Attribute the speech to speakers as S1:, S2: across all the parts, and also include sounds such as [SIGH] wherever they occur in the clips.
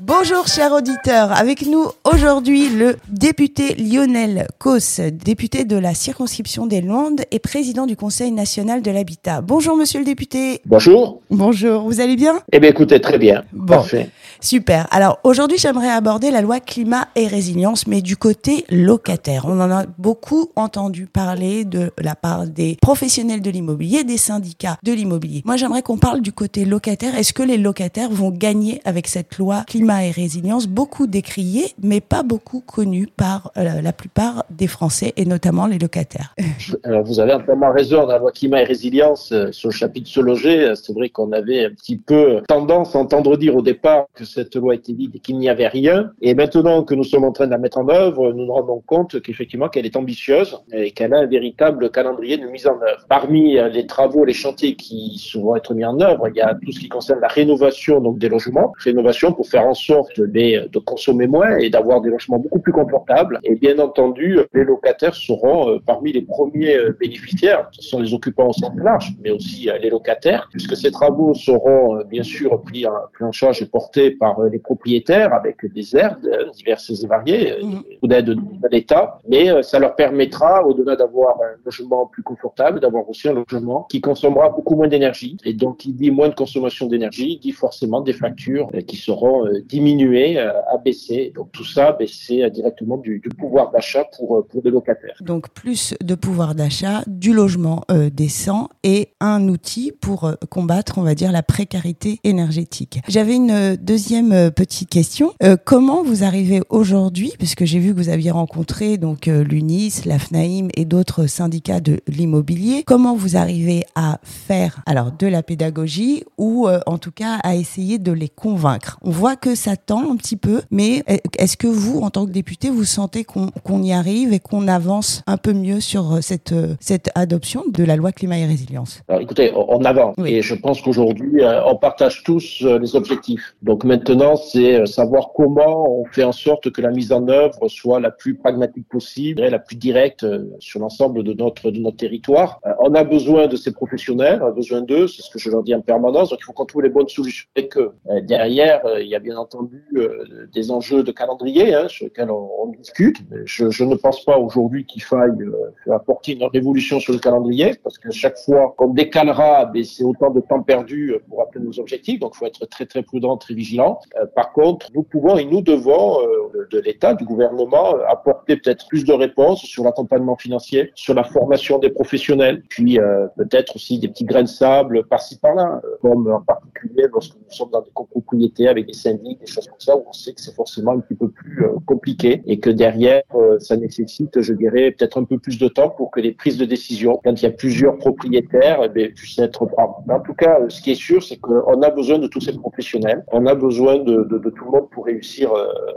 S1: Bonjour chers auditeurs, avec nous aujourd'hui le député Lionel Cos, député de la circonscription des Landes et président du Conseil national de l'habitat. Bonjour monsieur le député.
S2: Bonjour.
S1: Bonjour, vous allez bien?
S2: Eh bien écoutez, très bien.
S1: Bon.
S2: Parfait.
S1: Super. Alors aujourd'hui, j'aimerais aborder la loi climat et résilience, mais du côté locataire. On en a beaucoup entendu parler de la part des professionnels de l'immobilier, des syndicats de l'immobilier. Moi, j'aimerais qu'on parle du côté locataire. Est-ce que les locataires vont gagner avec cette loi climat et résilience, beaucoup décriée, mais pas beaucoup connue par euh, la plupart des Français et notamment les locataires
S2: Alors vous avez entièrement raison dans la loi climat et résilience euh, sur le chapitre se loger. euh, C'est vrai qu'on avait un petit peu tendance à entendre dire au départ que cette loi était vide et qu'il n'y avait rien. Et maintenant que nous sommes en train de la mettre en œuvre, nous nous rendons compte qu'effectivement qu'elle est ambitieuse et qu'elle a un véritable calendrier de mise en œuvre. Parmi les travaux, les chantiers qui vont être mis en œuvre, il y a tout ce qui concerne la rénovation donc des logements, rénovation pour faire en sorte de, de consommer moins et d'avoir des logements beaucoup plus confortables. Et bien entendu, les locataires seront euh, parmi les premiers euh, bénéficiaires. Ce sont les occupants au sens large, mais aussi euh, les locataires, puisque ces travaux seront bien sûr pris en, charge et portés par les propriétaires avec des aides diverses et variées,
S1: Mhm.
S2: ou d'aide de l'État. Mais ça leur permettra, au-delà d'avoir un logement plus confortable, d'avoir aussi un logement qui consommera beaucoup moins d'énergie. Et donc, qui dit moins de consommation d'énergie, dit forcément des factures qui seront euh, diminuées, euh. Donc tout ça, c'est euh, directement du, pouvoir d'achat pour, euh, pour des locataires.
S1: Donc plus de pouvoir d'achat, du logement décent et un outil pour combattre, on va dire, la précarité énergétique. J'avais une deuxième petite question. Comment vous arrivez aujourd'hui, puisque j'ai vu que vous aviez rencontré donc l'UNIS, la FNAIM et d'autres syndicats de l'immobilier, comment vous arrivez à faire alors de la pédagogie ou en tout cas à essayer de les convaincre? On voit que ça tend un petit peu, mais euh, est-ce que vous, en tant que député, vous sentez qu'on y arrive et qu'on avance un peu mieux sur euh, cette, euh, cette adoption de la loi climat et résilience?
S2: Alors écoutez, on avance
S1: Oui.
S2: et je pense qu'aujourd'hui, euh, on partage tous les objectifs. Donc maintenant, c'est savoir comment on fait en sorte que la mise en œuvre soit la plus pragmatique possible et la plus directe sur l'ensemble de notre de notre territoire. On a besoin de ces professionnels, on a besoin d'eux, c'est ce que je leur dis en permanence. Donc il faut qu'on trouve les bonnes solutions. Et que derrière, il y a bien entendu euh, des enjeux de calendrier hein, sur lesquels on, discute. Je, ne pense pas aujourd'hui qu'il faille euh, apporter une révolution sur le calendrier parce que chaque fois qu'on décalera, ben, c'est autant de temps perdu euh, pour atteindre nos objectifs. Donc il faut être très très prudent, très vigilant. Par contre, nous pouvons et nous devons de l'État, du gouvernement, apporter peut-être plus de réponses sur l'accompagnement financier, sur la formation des professionnels, puis peut-être aussi des petits grains de sable par-ci par-là, comme en particulier lorsque nous sommes dans des copropriétés avec des syndics, des choses comme ça, où on sait que c'est forcément un petit peu plus euh, compliqué et que derrière, euh, ça nécessite, je dirais, peut-être un peu plus de temps pour que les prises de décision, quand il y a plusieurs propriétaires, eh puissent être. Mais En tout cas, euh, ce qui est sûr, c'est qu'on a besoin de tous ces professionnels, on a besoin de, de, tout le monde pour réussir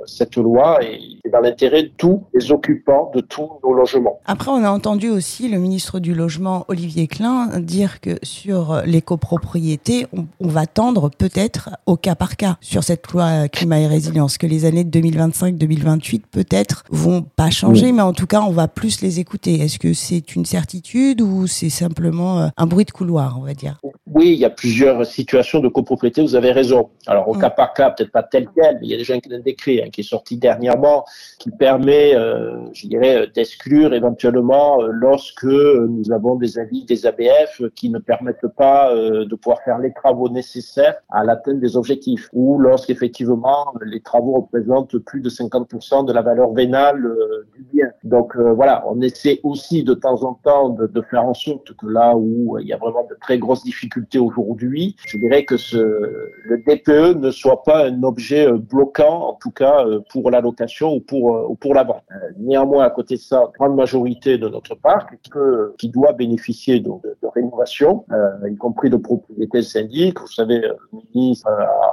S2: cette loi et dans l'intérêt de tous les occupants de tous nos logements.
S1: Après, on a entendu aussi le ministre du Logement, Olivier Klein, dire que sur les copropriétés, on, on va tendre peut-être au cas par cas sur cette loi climat et résilience, que les années 2025-2028 peut-être vont pas changer, mais en tout cas, on va plus les écouter. Est-ce que c'est une certitude ou c'est simplement euh, un bruit de couloir, on va dire?
S2: Oui, il y a plusieurs situations de copropriété, vous avez raison. Alors au
S1: Mm.
S2: cas par cas, peut-être pas tel quel, mais il y a déjà un décret hein, qui est sorti dernièrement qui permet, euh, je dirais, euh, d'exclure éventuellement euh, lorsque euh, nous avons des avis des ABF qui ne permettent pas euh, de pouvoir faire les travaux nécessaires à l'atteinte des objectifs, ou lorsqu'effectivement les travaux représentent plus de 50% de la valeur vénale euh, du bien. Donc euh, voilà, on essaie aussi de temps en temps de, de faire en sorte que là où euh, il y a vraiment de très grosses difficultés aujourd'hui, je dirais que ce, le DPE ne soit pas un objet euh, bloquant, en tout cas euh, pour la location ou pour, euh, ou pour la vente. Néanmoins, à côté de ça, grande majorité de notre parc qui, peut- qui doit bénéficier donc, de, de rénovation, euh, y compris de propriétés syndiques. Vous savez, le ministre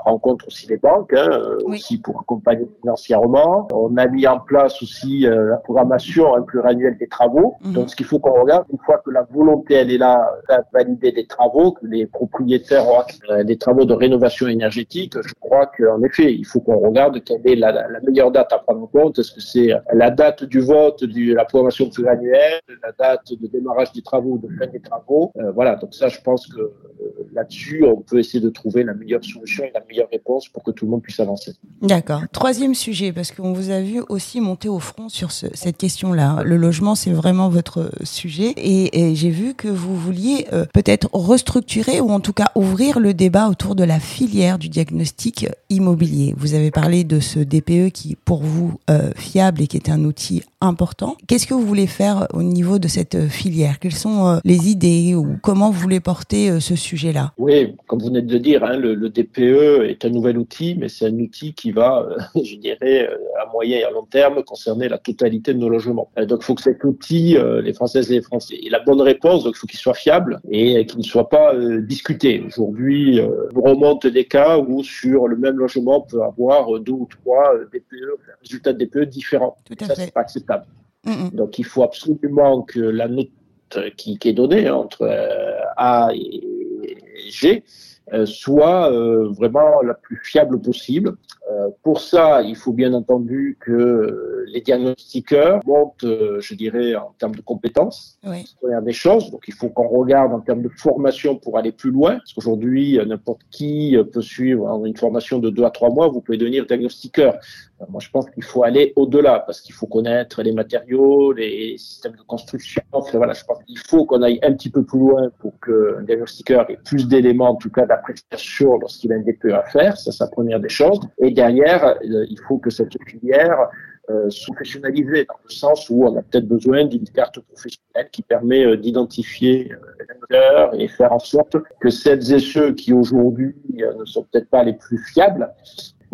S2: rencontre aussi les banques, hein,
S1: Oui.
S2: aussi pour accompagner financièrement. On a mis en place aussi euh, la programmation hein, pluriannuelle des travaux.
S1: Mhm.
S2: Donc, ce qu'il faut qu'on regarde, une fois que la volonté elle est là, valider des travaux, que les propriétaires ont euh, des travaux de rénovation énergétique, je crois qu'en effet, il faut qu'on regarde quelle est la, meilleure date à prendre en compte. Est-ce que c'est la date du vote de la programmation pluriannuelle, la date de démarrage des travaux, de fin des travaux? Euh, Voilà, donc ça, je pense que euh, là-dessus, on peut essayer de trouver la meilleure solution et la meilleure réponse pour que tout le monde puisse avancer.
S1: D'accord. Troisième sujet, parce qu'on vous a vu aussi monter au front sur cette question-là. Le logement, c'est vraiment votre sujet. Et, j'ai vu que vous vouliez euh, peut-être restructurer ou en tout cas ouvrir le débat autour de la filière du diagnostic immobilier. Vous avez parlé de ce DPE qui, pour vous, euh, fiable et qui est un outil important. Qu'est-ce que vous voulez faire au niveau de cette filière? Quelles sont euh, les idées ou comment vous voulez porter ce sujet-là?
S2: Oui, comme vous venez de le dire, hein, le, DPE est un nouvel outil, mais c'est un outil qui va, [LAUGHS] je dirais, à moyen et à long terme concerner la totalité de nos logements. donc, il faut que cet outil, les Françaises et les Français, ait la bonne réponse, donc il faut qu'il soit fiable et qu'il ne soit pas discuté. Aujourd'hui, on remonte des cas où sur le même logement, on peut avoir deux ou trois DPE, résultats de DPE différents.
S1: Tout ça,
S2: c'est pas acceptable. Donc, il faut absolument que la note qui, qui est donnée entre euh, A et G euh, soit euh, vraiment la plus fiable possible. Euh, pour ça, il faut bien entendu que les diagnostiqueurs montent, je dirais, en termes de compétences.
S1: Oui.
S2: C'est des choses. Donc, il faut qu'on regarde en termes de formation pour aller plus loin. Parce qu'aujourd'hui, n'importe qui peut suivre une formation de deux à trois mois. Vous pouvez devenir diagnostiqueur. Moi, je pense qu'il faut aller au-delà parce qu'il faut connaître les matériaux, les systèmes de construction. voilà, je pense qu'il faut qu'on aille un petit peu plus loin pour qu'un diagnostiqueur ait plus d'éléments, en tout cas d'appréciation lorsqu'il a un DPE à faire. Ça, c'est la première des choses. Et derrière, euh, il faut que cette filière euh, soit professionnalisée dans le sens où on a peut-être besoin d'une carte professionnelle qui permet euh, d'identifier euh, et faire en sorte que celles et ceux qui aujourd'hui ne sont peut-être pas les plus fiables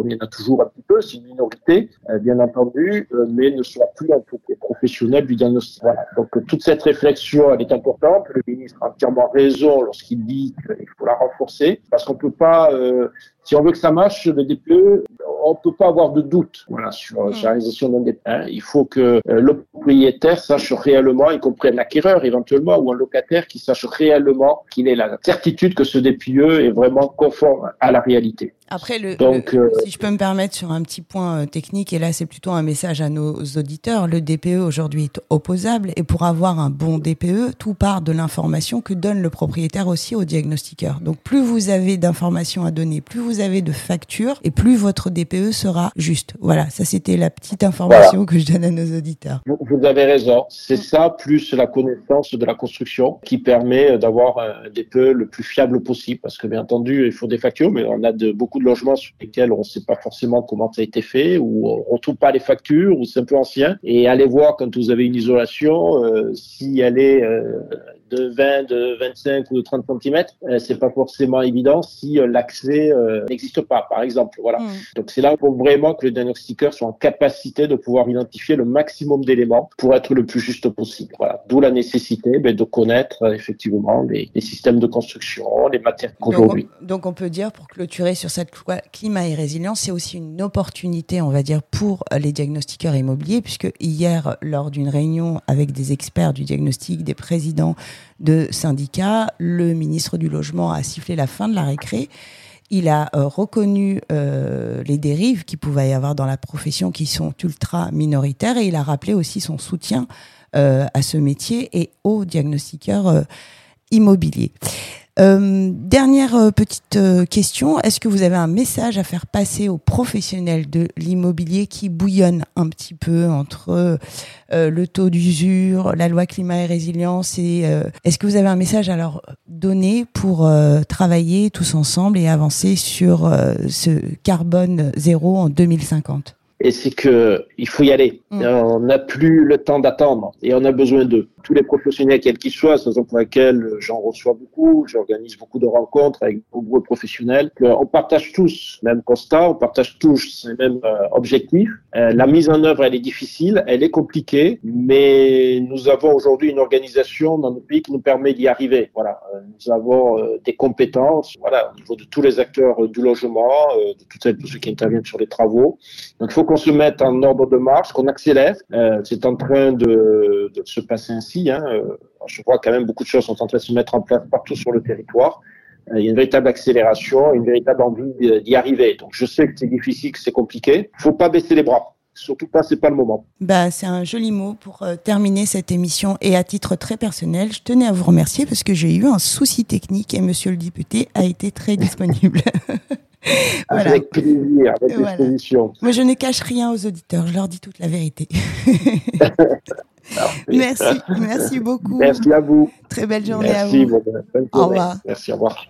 S2: il y en a toujours un petit peu, c'est une minorité, euh, bien entendu, euh, mais ne soit plus un peu professionnel du diagnostic. Voilà. Donc euh, toute cette réflexion, elle est importante. Le ministre a entièrement raison lorsqu'il dit qu'il faut la renforcer, parce qu'on peut pas, si on veut que ça marche, le DPE, on peut pas avoir de doute voilà, sur, la réalisation d'un DPE. Hein. Il faut que le propriétaire sache réellement, y compris un acquéreur éventuellement, ou un locataire qui sache réellement qu'il ait la certitude que ce DPE est vraiment conforme à la réalité.
S1: Après, le, Donc, euh, si je peux me permettre sur un petit point euh, technique, et là c'est plutôt un message à nos auditeurs, le DPE aujourd'hui est opposable et pour avoir un bon DPE, tout part de l'information que donne le propriétaire aussi au diagnostiqueur. Donc plus vous avez d'informations à donner, plus vous avez de factures et plus votre DPE sera juste. Voilà, ça c'était la petite information que je donne à nos auditeurs.
S2: Vous, avez raison, c'est ça plus la connaissance de la construction qui permet d'avoir un DPE le plus fiable possible parce que bien entendu il faut des factures, mais on a de beaucoup de logements sur lesquels on ne sait pas forcément comment ça a été fait, ou on ne trouve pas les factures, ou c'est un peu ancien. Et allez voir quand vous avez une isolation, euh, si elle est euh, de 20, de 25 ou de 30 cm, euh, c'est pas forcément évident si euh, l'accès euh, n'existe pas, par exemple. Voilà. Mm. Donc c'est là où faut vraiment que le diagnostiqueur soit en capacité de pouvoir identifier le maximum d'éléments pour être le plus juste possible. Voilà. D'où la nécessité ben, de connaître effectivement les, les, systèmes de construction, les matières
S1: qu'aujourd'hui. Donc, donc, on peut dire pour clôturer sur cette loi climat et résilience, c'est aussi une opportunité, on va dire, pour les diagnostiqueurs immobiliers, puisque hier, lors d'une réunion avec des experts du diagnostic, des présidents de syndicats, le ministre du Logement a sifflé la fin de la récré. Il a euh, reconnu euh, les dérives qu'il pouvait y avoir dans la profession qui sont ultra minoritaires et il a rappelé aussi son soutien euh, à ce métier et aux diagnostiqueurs immobiliers. Euh, dernière euh, petite euh, question, est-ce que vous avez un message à faire passer aux professionnels de l'immobilier qui bouillonnent un petit peu entre le taux d'usure, la loi climat et résilience et est-ce que vous avez un message à leur donner pour travailler tous ensemble et avancer sur ce carbone zéro en 2050
S2: et c'est que il faut y aller. Mm. On n'a plus le temps d'attendre et on a besoin d'eux tous les professionnels, quels qu'ils soient, c'est raison pour laquelle j'en reçois beaucoup, j'organise beaucoup de rencontres avec nombreux professionnels. On partage tous le même constat, on partage tous les mêmes euh, objectifs. Euh, la mise en œuvre, elle est difficile, elle est compliquée, mais nous avons aujourd'hui une organisation dans nos pays qui nous permet d'y arriver. Voilà, euh, nous avons des compétences, voilà, au niveau de tous les acteurs du logement, de toutes celles, tous ceux qui interviennent sur les travaux. Donc, il faut qu'on se mette en ordre de marche, qu'on accélère. c'est en train de, de se passer ainsi Hein, euh, je vois quand même beaucoup de choses sont en train de se mettre en place partout sur le territoire. Euh, il y a une véritable accélération, une véritable envie d'y arriver. Donc je sais que c'est difficile, que c'est compliqué. Il faut pas baisser les bras. surtout pas, c'est pas le moment.
S1: Bah, c'est un joli mot pour euh, terminer cette émission. Et à titre très personnel, je tenais à vous remercier parce que j'ai eu un souci technique et Monsieur le député a été très disponible. [LAUGHS]
S2: voilà. Avec plaisir, avec voilà.
S1: Moi, je ne cache rien aux auditeurs. Je leur dis toute la vérité. [LAUGHS] merci, merci [LAUGHS] beaucoup.
S2: Merci à vous.
S1: Très belle journée
S2: merci,
S1: à vous.
S2: Bonne, bonne
S1: au revoir.
S2: Merci, au revoir.